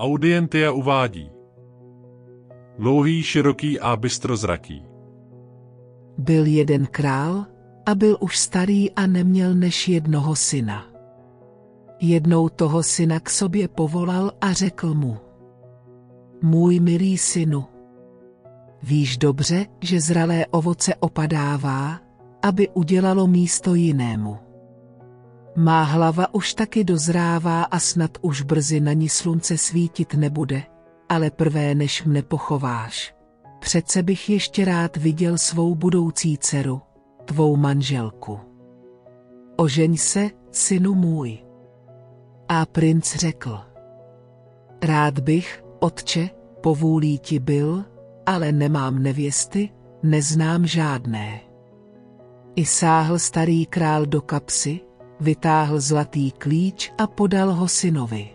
Audientia uvádí. Dlouhý, široký a bystrozraký. Byl jeden král a byl už starý a neměl než jednoho syna. Jednou toho syna k sobě povolal a řekl mu. Můj milý synu, víš dobře, že zralé ovoce opadává, aby udělalo místo jinému. Má hlava už taky dozrává a snad už brzy na ní slunce svítit nebude, ale prvé než mne pochováš. Přece bych ještě rád viděl svou budoucí dceru, tvou manželku. Ožeň se, synu můj. A princ řekl. Rád bych, otče, povůlí ti byl, ale nemám nevěsty, neznám žádné. I sáhl starý král do kapsy, vytáhl zlatý klíč a podal ho synovi.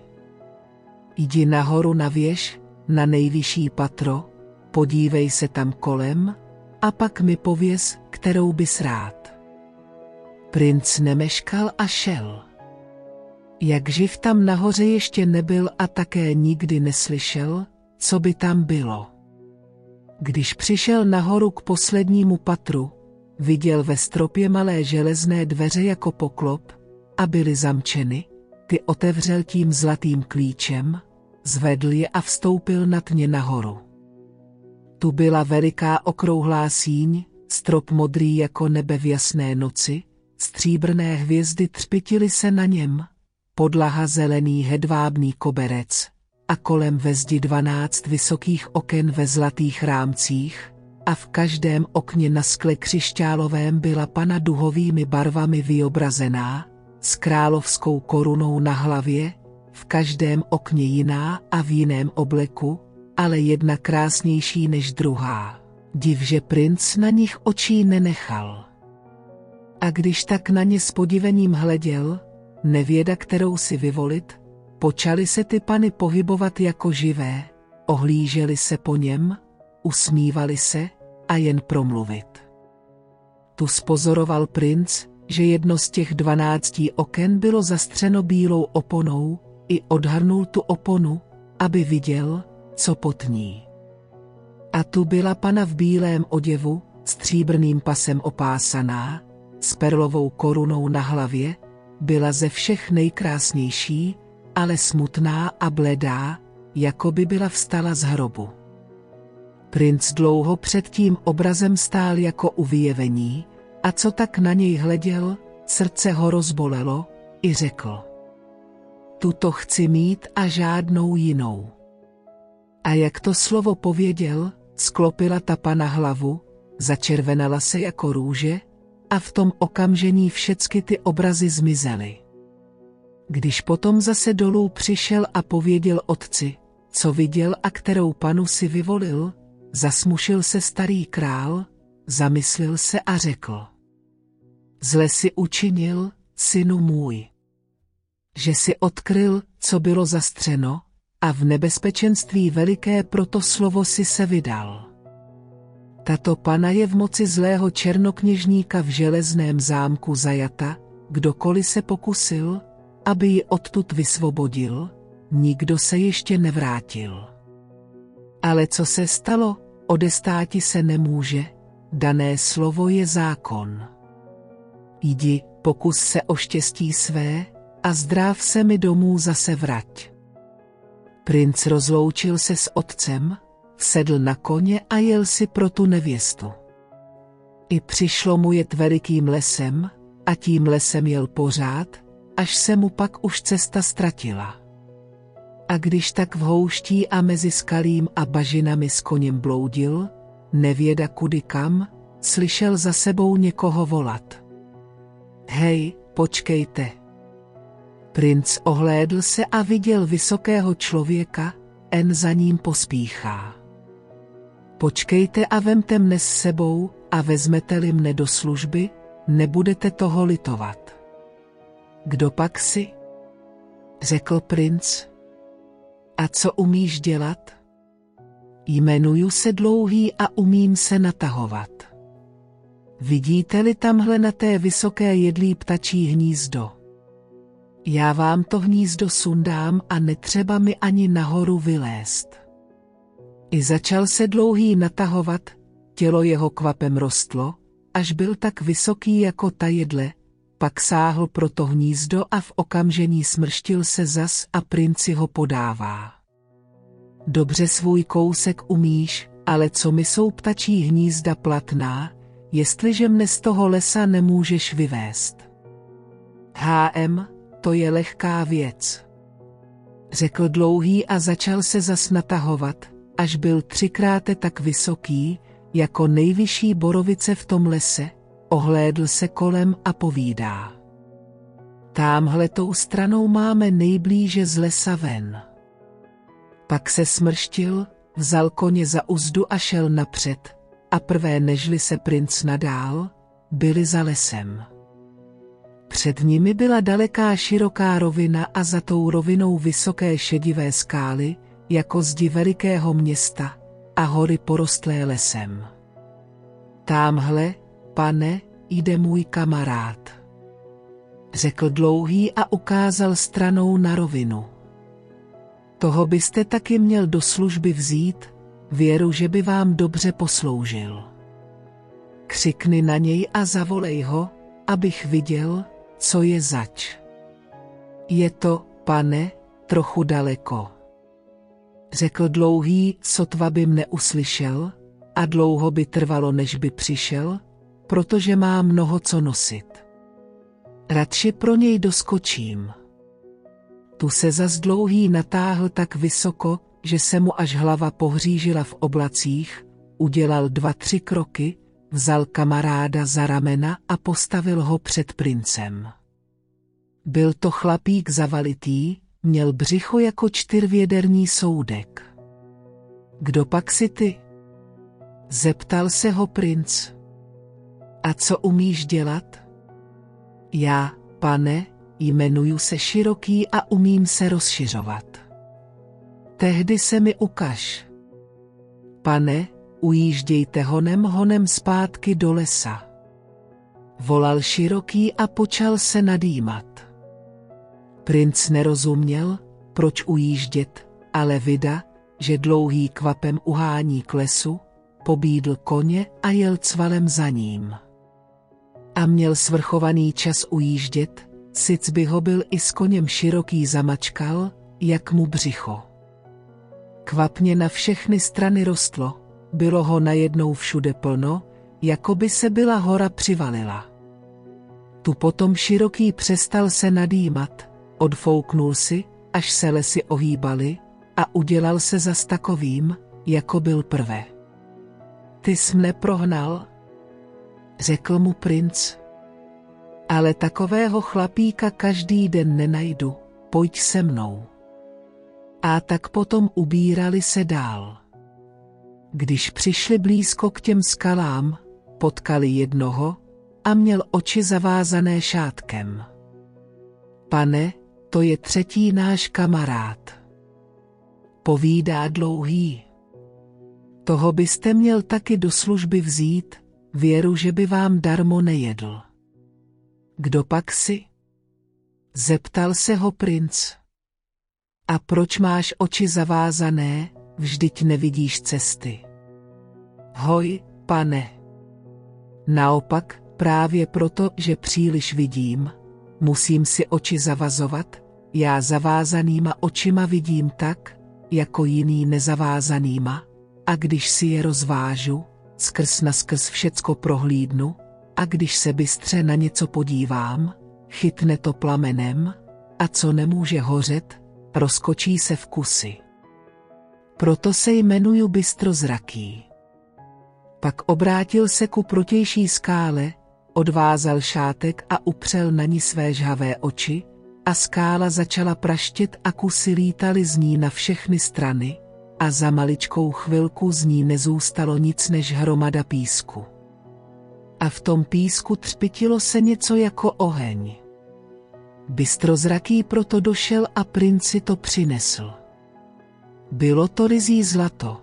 Jdi nahoru na věž, na nejvyšší patro, podívej se tam kolem a pak mi pověz, kterou bys rád. Princ nemeškal a šel. Jak živ tam nahoře ještě nebyl a také nikdy neslyšel, co by tam bylo. Když přišel nahoru k poslednímu patru, viděl ve stropě malé železné dveře jako poklop a byly zamčeny, ty otevřel tím zlatým klíčem, zvedl je a vstoupil nad ně nahoru. Tu byla veliká okrouhlá síň, strop modrý jako nebe v jasné noci, stříbrné hvězdy třpitily se na něm, podlaha zelený hedvábný koberec a kolem ve zdi dvanáct vysokých oken ve zlatých rámcích a v každém okně na skle křišťálovém byla pana duhovými barvami vyobrazená, s královskou korunou na hlavě, v každém okně jiná a v jiném obleku, ale jedna krásnější než druhá. Div, že princ na nich očí nenechal. A když tak na ně s podivením hleděl, nevěda, kterou si vyvolit, počali se ty pany pohybovat jako živé, ohlíželi se po něm, usmívali se a jen promluvit. Tu spozoroval princ, že jedno z těch dvanáctí oken bylo zastřeno bílou oponou, i odhrnul tu oponu, aby viděl, co pod ní. A tu byla pana v bílém oděvu, stříbrným pasem opásaná, s perlovou korunou na hlavě, byla ze všech nejkrásnější, ale smutná a bledá, jako by byla vstala z hrobu. Princ dlouho před tím obrazem stál jako u vyjevení, a co tak na něj hleděl, srdce ho rozbolelo, i řekl. Tuto chci mít a žádnou jinou. A jak to slovo pověděl, sklopila ta pana hlavu, začervenala se jako růže, a v tom okamžení všecky ty obrazy zmizely. Když potom zase dolů přišel a pověděl otci, co viděl a kterou panu si vyvolil, zasmušil se starý král, zamyslil se a řekl. Zle si učinil, synu můj. Že si odkryl, co bylo zastřeno, a v nebezpečenství veliké proto slovo si se vydal. Tato pana je v moci zlého černokněžníka v železném zámku zajata, kdokoliv se pokusil, aby ji odtud vysvobodil, nikdo se ještě nevrátil. Ale co se stalo, odestáti se nemůže, dané slovo je zákon. Jdi, pokus se o štěstí své a zdráv se mi domů zase vrať. Princ rozloučil se s otcem, sedl na koně a jel si pro tu nevěstu. I přišlo mu jet velikým lesem, a tím lesem jel pořád, až se mu pak už cesta ztratila. A když tak v houští a mezi skalím a bažinami s koněm bloudil, nevěda kudy kam, slyšel za sebou někoho volat. Hej, počkejte. Princ ohlédl se a viděl vysokého člověka, en za ním pospíchá. Počkejte a vemte mne s sebou a vezmete-li mne do služby, nebudete toho litovat. Kdo pak si? Řekl princ. A co umíš dělat? Jmenuju se dlouhý a umím se natahovat. Vidíte-li tamhle na té vysoké jedlí ptačí hnízdo? Já vám to hnízdo sundám a netřeba mi ani nahoru vylézt. I začal se dlouhý natahovat, tělo jeho kvapem rostlo, až byl tak vysoký jako ta jedle, pak sáhl pro to hnízdo a v okamžení smrštil se zas a princi ho podává. Dobře svůj kousek umíš, ale co mi jsou ptačí hnízda platná, jestliže mne z toho lesa nemůžeš vyvést. HM, to je lehká věc. Řekl dlouhý a začal se zas natahovat, až byl třikrát tak vysoký, jako nejvyšší borovice v tom lese, ohlédl se kolem a povídá. Támhle tou stranou máme nejblíže z lesa ven. Pak se smrštil, vzal koně za uzdu a šel napřed, a prvé nežli se princ nadál, byli za lesem. Před nimi byla daleká široká rovina a za tou rovinou vysoké šedivé skály, jako zdi velikého města, a hory porostlé lesem. Támhle, pane, jde můj kamarád. Řekl dlouhý a ukázal stranou na rovinu. Toho byste taky měl do služby vzít, věru, že by vám dobře posloužil. Křikni na něj a zavolej ho, abych viděl, co je zač. Je to, pane, trochu daleko. Řekl dlouhý, sotva by mne uslyšel, a dlouho by trvalo, než by přišel, protože má mnoho co nosit. Radši pro něj doskočím. Tu se zas dlouhý natáhl tak vysoko, že se mu až hlava pohřížila v oblacích, udělal dva tři kroky, vzal kamaráda za ramena a postavil ho před princem. Byl to chlapík zavalitý, měl břicho jako čtyřvěderní soudek. Kdo pak si ty? Zeptal se ho princ. A co umíš dělat? Já, pane, jmenuju se široký a umím se rozšiřovat. Tehdy se mi ukaž. Pane, ujíždějte honem honem zpátky do lesa. Volal široký a počal se nadýmat. Princ nerozuměl, proč ujíždět, ale vida, že dlouhý kvapem uhání k lesu, pobídl koně a jel cvalem za ním. A měl svrchovaný čas ujíždět, sic by ho byl i s koněm široký zamačkal, jak mu břicho. Kvapně na všechny strany rostlo, bylo ho najednou všude plno, jako by se byla hora přivalila. Tu potom široký přestal se nadýmat, odfouknul si, až se lesy ohýbaly, a udělal se zas takovým, jako byl prve. Ty jsi mne prohnal? Řekl mu princ. Ale takového chlapíka každý den nenajdu, pojď se mnou. A tak potom ubírali se dál. Když přišli blízko k těm skalám, potkali jednoho a měl oči zavázané šátkem. Pane, to je třetí náš kamarád. Povídá dlouhý. Toho byste měl taky do služby vzít, věru, že by vám darmo nejedl. Kdo pak si? Zeptal se ho princ. A proč máš oči zavázané, vždyť nevidíš cesty? Hoj, pane. Naopak, právě proto, že příliš vidím, musím si oči zavazovat, já zavázanýma očima vidím tak, jako jiný nezavázanýma, a když si je rozvážu, skrz na skrz všecko prohlídnu, a když se bystře na něco podívám, chytne to plamenem, a co nemůže hořet, rozkočí se v kusy. Proto se jmenuju bystrozraký. Pak obrátil se ku protější skále, odvázal šátek a upřel na ní své žhavé oči, a skála začala praštit a kusy lítaly z ní na všechny strany, a za maličkou chvilku z ní nezůstalo nic než hromada písku. A v tom písku třpitilo se něco jako oheň. Bystrozraký proto došel a princi to přinesl. Bylo to rizí zlato.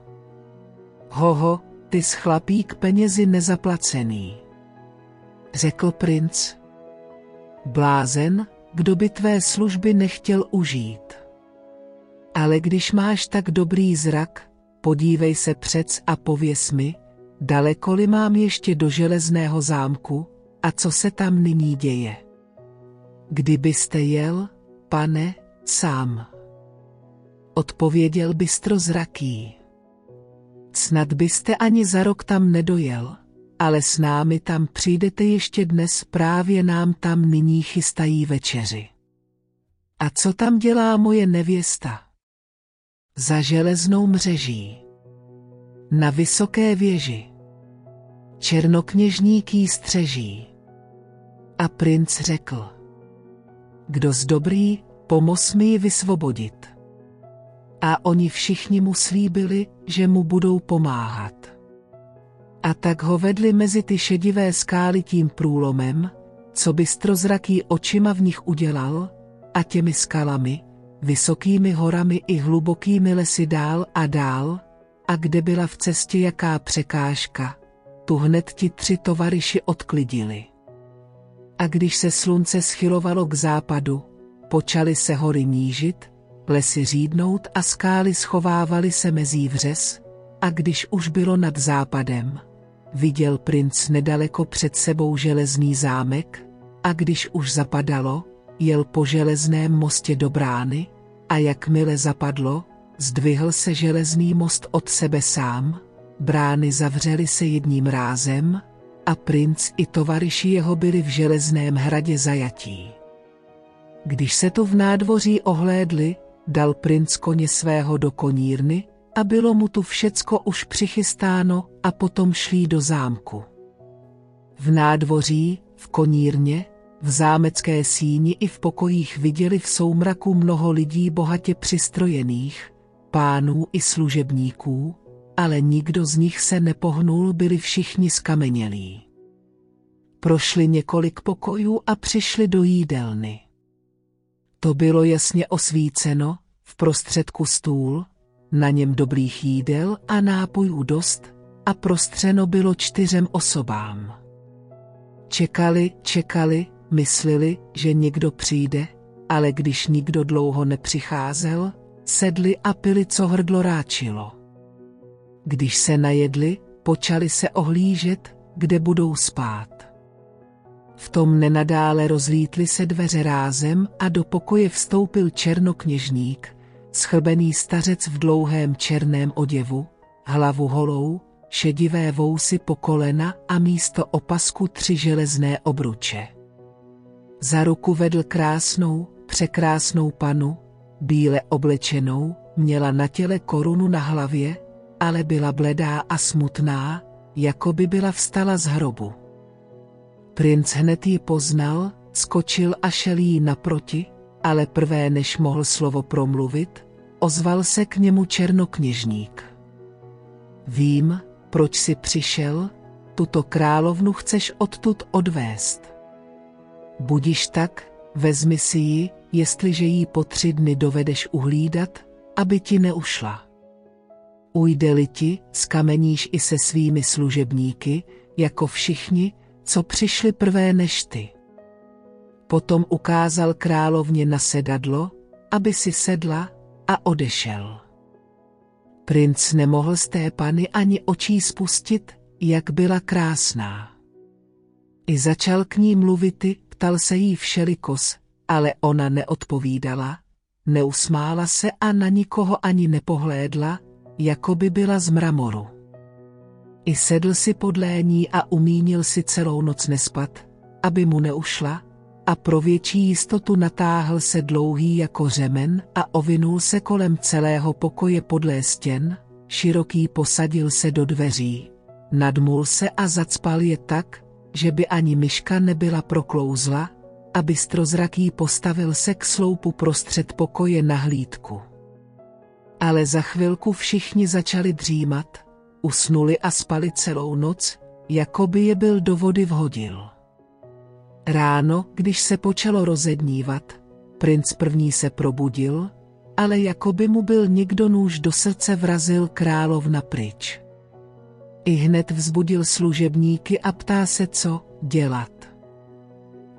Hoho, ty chlapík penězi nezaplacený. Řekl princ. Blázen, kdo by tvé služby nechtěl užít. Ale když máš tak dobrý zrak, podívej se přec a pověs mi, daleko-li mám ještě do železného zámku, a co se tam nyní děje. Kdybyste jel, pane, sám. Odpověděl bystro zraký. Snad byste ani za rok tam nedojel, ale s námi tam přijdete ještě dnes, právě nám tam nyní chystají večeři. A co tam dělá moje nevěsta? Za železnou mřeží. Na vysoké věži. Černokněžník jí střeží. A princ řekl. Kdo z dobrý, pomoz mi ji vysvobodit. A oni všichni mu slíbili, že mu budou pomáhat. A tak ho vedli mezi ty šedivé skály tím průlomem, co bystrozraký očima v nich udělal, a těmi skalami, vysokými horami i hlubokými lesy dál a dál, a kde byla v cestě jaká překážka, tu hned ti tři tovaryši odklidili. A když se slunce schylovalo k západu, počaly se hory nížit, lesy řídnout a skály schovávaly se mezí vřes, a když už bylo nad západem, viděl princ nedaleko před sebou železný zámek, a když už zapadalo, jel po železném mostě do brány, a jakmile zapadlo, zdvihl se železný most od sebe sám, brány zavřely se jedním rázem, a princ i tovariši jeho byli v železném hradě zajatí. Když se to v nádvoří ohlédli, dal princ koně svého do konírny, a bylo mu tu všecko už přichystáno a potom šli do zámku. V nádvoří, v konírně, v zámecké síni i v pokojích viděli v soumraku mnoho lidí bohatě přistrojených, pánů i služebníků, ale nikdo z nich se nepohnul, byli všichni skamenělí. Prošli několik pokojů a přišli do jídelny. To bylo jasně osvíceno, v prostředku stůl, na něm dobrých jídel a nápojů dost, a prostřeno bylo čtyřem osobám. Čekali, čekali, myslili, že někdo přijde, ale když nikdo dlouho nepřicházel, sedli a pili, co hrdlo ráčilo. Když se najedli, počali se ohlížet, kde budou spát. V tom nenadále rozlítly se dveře rázem a do pokoje vstoupil černokněžník, schrbený stařec v dlouhém černém oděvu, hlavu holou, šedivé vousy po kolena a místo opasku tři železné obruče. Za ruku vedl krásnou, překrásnou panu, bíle oblečenou, měla na těle korunu na hlavě, ale byla bledá a smutná, jako by byla vstala z hrobu. Princ hned ji poznal, skočil a šel jí naproti, ale prvé než mohl slovo promluvit, ozval se k němu černokněžník. Vím, proč jsi přišel, tuto královnu chceš odtud odvést. Budiš tak, vezmi si ji, jestliže jí po tři dny dovedeš uhlídat, aby ti neušla. Ujde-li ti, skameníš i se svými služebníky, jako všichni, co přišli prvé než ty. Potom ukázal královně na sedadlo, aby si sedla, a odešel. Princ nemohl z té pany ani očí spustit, jak byla krásná. I začal k ní mluvit, ptal se jí všelikos, ale ona neodpovídala, neusmála se a na nikoho ani nepohlédla, jako by byla z mramoru. I sedl si podlé ní a umínil si celou noc nespat, aby mu neušla, a pro větší jistotu natáhl se dlouhý jako řemen a ovinul se kolem celého pokoje podlé stěn, široký posadil se do dveří, nadmul se a zacpal je tak, že by ani myška nebyla proklouzla, a bystrozraký postavil se k sloupu prostřed pokoje na hlídku. Ale za chvilku všichni začali dřímat, usnuli a spali celou noc, jako by je byl do vody vhodil. Ráno, když se počalo rozednívat, princ první se probudil, ale jako by mu byl někdo nůž do srdce vrazil královna pryč. I hned vzbudil služebníky a ptá se, co dělat.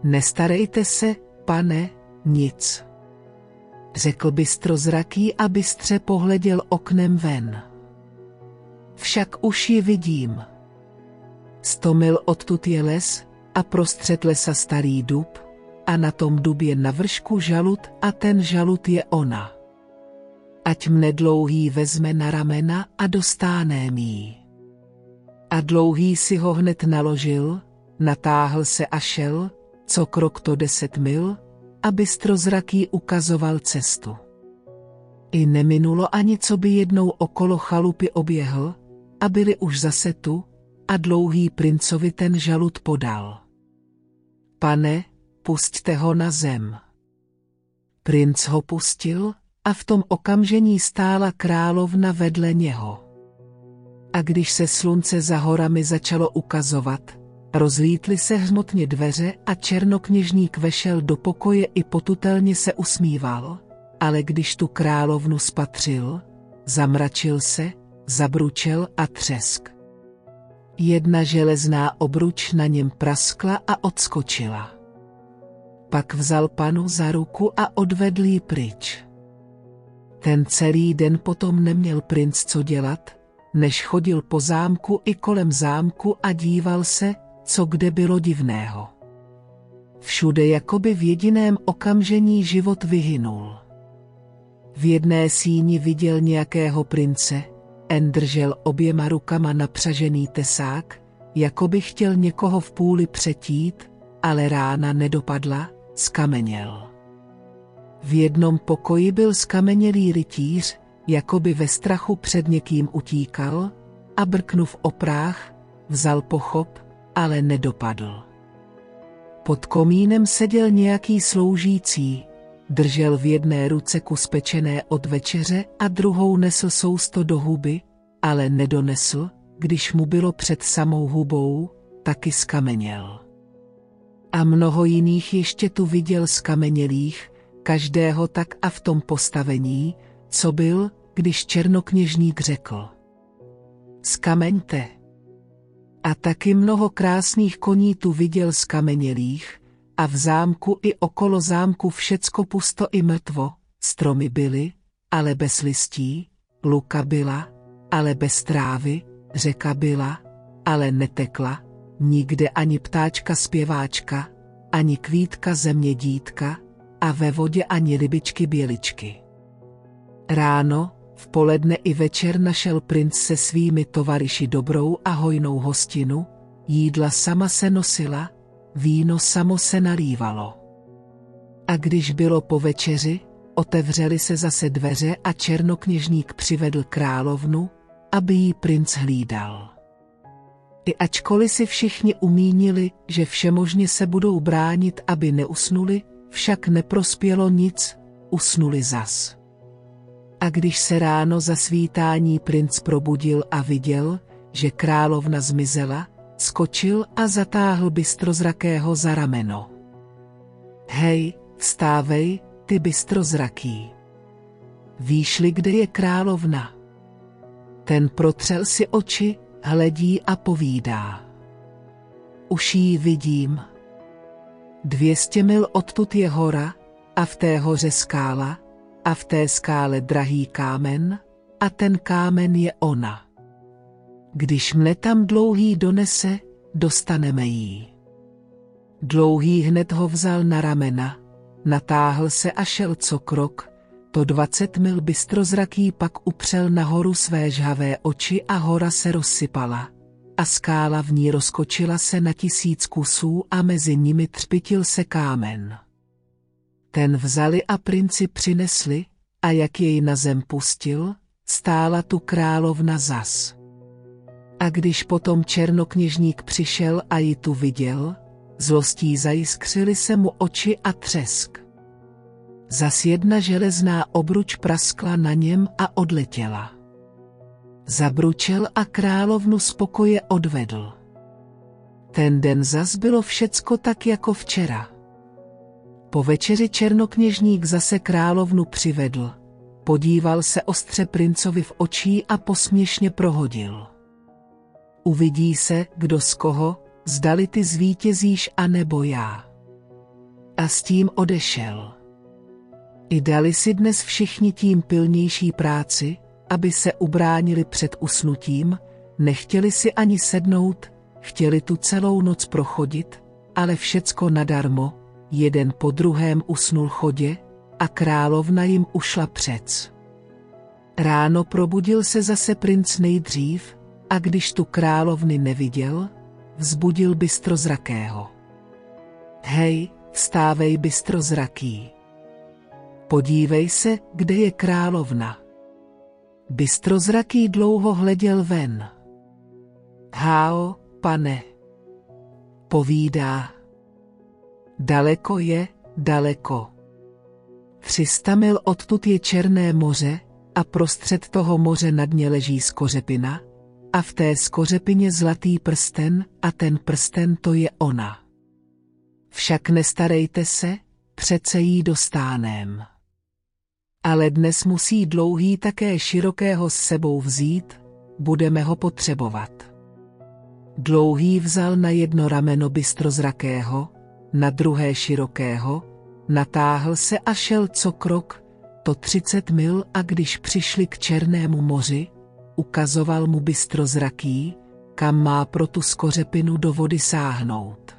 Nestarejte se, pane, Nic. Řekl bystrozraký a bystře pohleděl oknem ven. Však už ji vidím. Sto mil odtud je les a prostřed lesa starý dub a na tom dubě na vršku žalud a ten žalud je ona. Ať mne dlouhý vezme na ramena a dostáne mý. A dlouhý si ho hned naložil, natáhl se a šel, co krok to deset mil, a bystrozraký ukazoval cestu. I neminulo ani, co by jednou okolo chalupy oběhl, a byli už zase tu, a dlouhý princovi ten žalud podal. Pane, pusťte ho na zem. Princ ho pustil a v tom okamžení stála královna vedle něho. A když se slunce za horami začalo ukazovat, rozlítly se hmotně dveře a černokněžník vešel do pokoje i potutelně se usmíval, ale když tu královnu spatřil, zamračil se, zabručel a třesk. Jedna železná obruč na něm praskla a odskočila. Pak vzal panu za ruku a odvedl ji pryč. Ten celý den potom neměl princ co dělat, než chodil po zámku i kolem zámku a díval se, co kde bylo divného. Všude jakoby v jediném okamžení život vyhynul. V jedné síni viděl nějakého prince, En držel oběma rukama napřažený tesák, jako by chtěl někoho v půli přetít, ale rána nedopadla, skameněl. V jednom pokoji byl skamenělý rytíř, jako by ve strachu před někým utíkal, a brknuv opráh, vzal pochop, ale nedopadl. Pod komínem seděl nějaký sloužící, držel v jedné ruce kus pečené od večeře a druhou nesl sousto do huby, ale nedonesl, když mu bylo před samou hubou, taky skameněl. A mnoho jiných ještě tu viděl skamenělých, každého tak a v tom postavení, co byl, když černokněžník řekl. Skamente. A taky mnoho krásných koní tu viděl skamenělých, a v zámku i okolo zámku všecko pusto i mrtvo, stromy byly, ale bez listí, luka byla, ale bez trávy, řeka byla, ale netekla, nikde ani ptáčka zpěváčka, ani kvítka země dítka, a ve vodě ani rybičky běličky. Ráno, v poledne i večer našel princ se svými tovariši dobrou a hojnou hostinu, jídla sama se nosila, víno samo se nalívalo. A když bylo po večeři, otevřeli se zase dveře a černokněžník přivedl královnu, aby jí princ hlídal. I ačkoliv si všichni umínili, že všemožně se budou bránit, aby neusnuli, však neprospělo nic, usnuli zas. A když se ráno za svítání princ probudil a viděl, že královna zmizela, skočil a zatáhl bystrozrakého za rameno. Hej, vstávej, ty bystrozraký. Víš-li, kde je královna? Ten protřel si oči, hledí a povídá. Už jí vidím. Dvěstě mil odtud je hora, a v té hoře skála, a v té skále drahý kámen, a ten kámen je ona. Když mne tam dlouhý donese, dostaneme jí. Dlouhý hned ho vzal na ramena, natáhl se a šel co krok, to dvacet mil bystrozraký pak upřel nahoru své žhavé oči a hora se rozsypala. A skála v ní rozkočila se na tisíc kusů a mezi nimi třpitil se kámen. Ten vzali a princi přinesli, a jak jej na zem pustil, stála tu královna zas. A když potom černokněžník přišel a ji tu viděl, zlostí zajiskřili se mu oči a třesk. Zas jedna železná obruč praskla na něm a odletěla. Zabručel a královnu spokoje odvedl. Ten den zas bylo všecko tak jako včera. Po večeři černokněžník zase královnu přivedl. Podíval se ostře princovi v očí a posměšně prohodil. Uvidí se, kdo z koho, zdali ty zvítězíš a nebo já. A s tím odešel. I dali si dnes všichni tím pilnější práci, aby se ubránili před usnutím, nechtěli si ani sednout, chtěli tu celou noc prochodit, ale všecko nadarmo, jeden po druhém usnul chodě a královna jim ušla přec. Ráno probudil se zase princ nejdřív a když tu královny neviděl, vzbudil bystrozrakého. Hej, vstávej bystrozraký. Podívej se, kde je královna. Bystrozraký dlouho hleděl ven. Háo, pane. Povídá. Daleko je, daleko. Třista mil odtud je Černé moře a prostřed toho moře na dně leží skořepina a v té skořepině zlatý prsten a ten prsten to je ona. Však nestarejte se, přece jí dostánem. Ale dnes musí dlouhý také širokého s sebou vzít, budeme ho potřebovat. Dlouhý vzal na jedno rameno bystrozrakého, na druhé širokého, natáhl se a šel co krok, to třicet mil a když přišli k Černému moři, ukazoval mu bystrozraký, kam má pro tu skořepinu do vody sáhnout.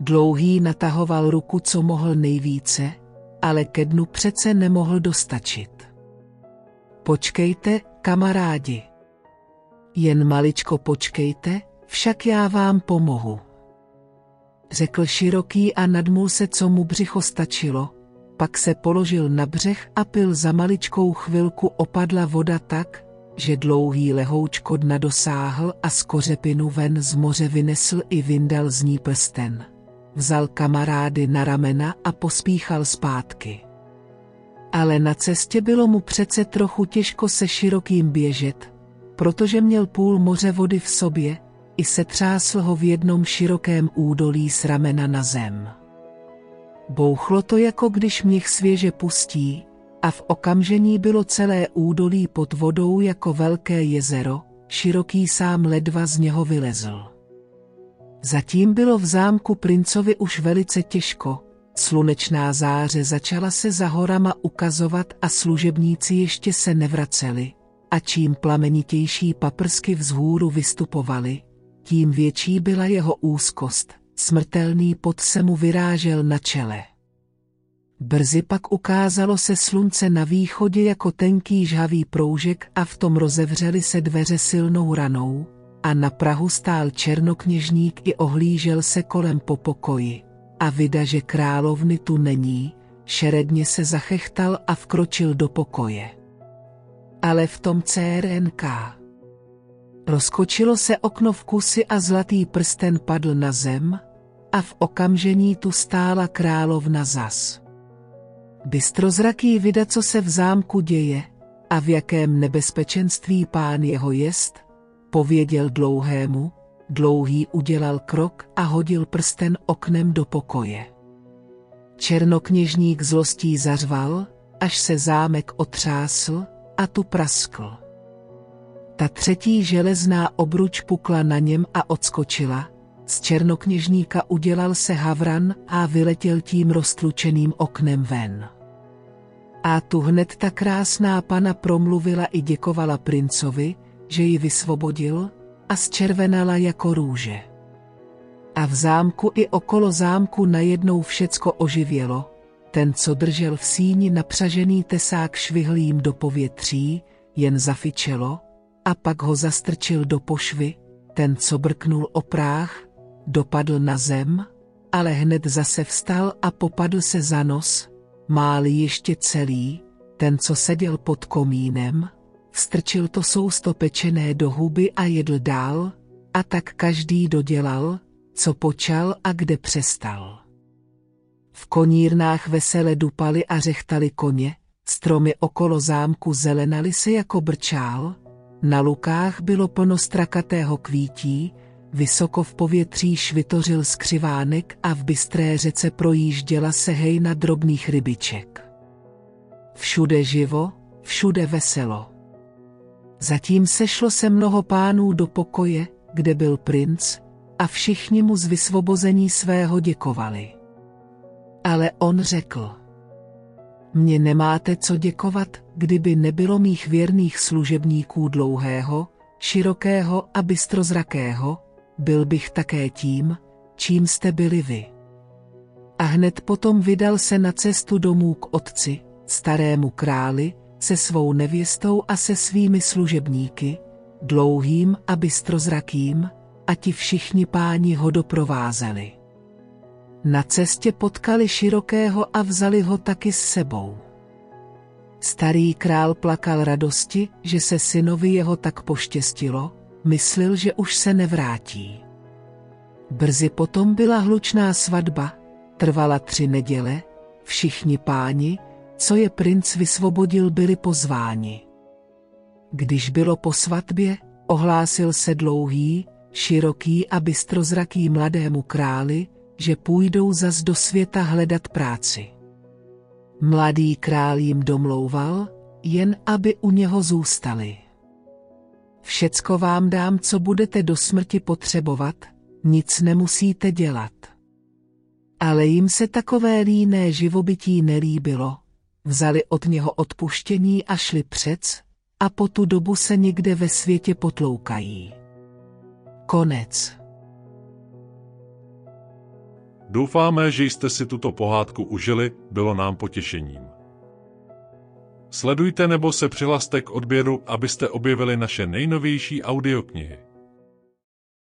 Dlouhý natahoval ruku, co mohl nejvíce, ale ke dnu přece nemohl dostačit. Počkejte, kamarádi. Jen maličko počkejte, však já vám pomohu. Řekl široký a nadmul se, co mu břicho stačilo, pak se položil na břeh a pil za maličkou chvilku opadla voda tak, že dlouhý lehoučko dna dosáhl a z kořepinu ven z moře vynesl i vyndal z ní prsten vzal kamarády na ramena a pospíchal zpátky. Ale na cestě bylo mu přece trochu těžko se širokým běžet, protože měl půl moře vody v sobě, i se třásl ho v jednom širokém údolí s ramena na zem. Bouchlo to jako když měch svěže pustí, a v okamžení bylo celé údolí pod vodou jako velké jezero, široký sám ledva z něho vylezl. Zatím bylo v zámku princovi už velice těžko, slunečná záře začala se za horama ukazovat a služebníci ještě se nevraceli, a čím plamenitější paprsky vzhůru vystupovaly, tím větší byla jeho úzkost, smrtelný pot se mu vyrážel na čele. Brzy pak ukázalo se slunce na východě jako tenký žhavý proužek a v tom rozevřely se dveře silnou ranou, a na Prahu stál černokněžník i ohlížel se kolem po pokoji. A vida, že královny tu není, šeredně se zachechtal a vkročil do pokoje. Ale v tom CRNK. Rozkočilo se okno v kusy a zlatý prsten padl na zem a v okamžení tu stála královna zas. Bystrozraký vida, co se v zámku děje a v jakém nebezpečenství pán jeho jest, pověděl dlouhému, dlouhý udělal krok a hodil prsten oknem do pokoje. Černokněžník zlostí zařval, až se zámek otřásl a tu praskl. Ta třetí železná obruč pukla na něm a odskočila, z černokněžníka udělal se havran a vyletěl tím roztlučeným oknem ven. A tu hned ta krásná pana promluvila i děkovala princovi, že ji vysvobodil a zčervenala jako růže. A v zámku i okolo zámku najednou všecko oživělo, ten, co držel v síni napřažený tesák švihlým do povětří, jen zafičelo, a pak ho zastrčil do pošvy, ten, co brknul o práh, dopadl na zem, ale hned zase vstal a popadl se za nos, máli ještě celý, ten, co seděl pod komínem, Strčil to sousto pečené do huby a jedl dál, a tak každý dodělal, co počal a kde přestal. V konírnách vesele dupali a řechtali koně, stromy okolo zámku zelenaly se jako brčál, na lukách bylo plno strakatého kvítí, vysoko v povětří švitořil skřivánek a v bystré řece projížděla se hejna drobných rybiček. Všude živo, všude veselo. Zatím sešlo se mnoho pánů do pokoje, kde byl princ, a všichni mu z vysvobození svého děkovali. Ale on řekl, Mně nemáte co děkovat, kdyby nebylo mých věrných služebníků dlouhého, širokého a bystrozrakého, byl bych také tím, čím jste byli vy. A hned potom vydal se na cestu domů k otci, starému králi, se svou nevěstou a se svými služebníky, dlouhým a bystrozrakým, a ti všichni páni ho doprovázeli. Na cestě potkali širokého a vzali ho taky s sebou. Starý král plakal radosti, že se synovi jeho tak poštěstilo, myslil, že už se nevrátí. Brzy potom byla hlučná svatba, trvala tři neděle, všichni páni, co je princ vysvobodil, byli pozváni. Když bylo po svatbě, ohlásil se dlouhý, široký a bystrozraký mladému králi, že půjdou zas do světa hledat práci. Mladý král jim domlouval, jen aby u něho zůstali. Všecko vám dám, co budete do smrti potřebovat, nic nemusíte dělat. Ale jim se takové líné živobytí nelíbilo, vzali od něho odpuštění a šli přec, a po tu dobu se někde ve světě potloukají. Konec. Doufáme, že jste si tuto pohádku užili, bylo nám potěšením. Sledujte nebo se přihlaste k odběru, abyste objevili naše nejnovější audioknihy.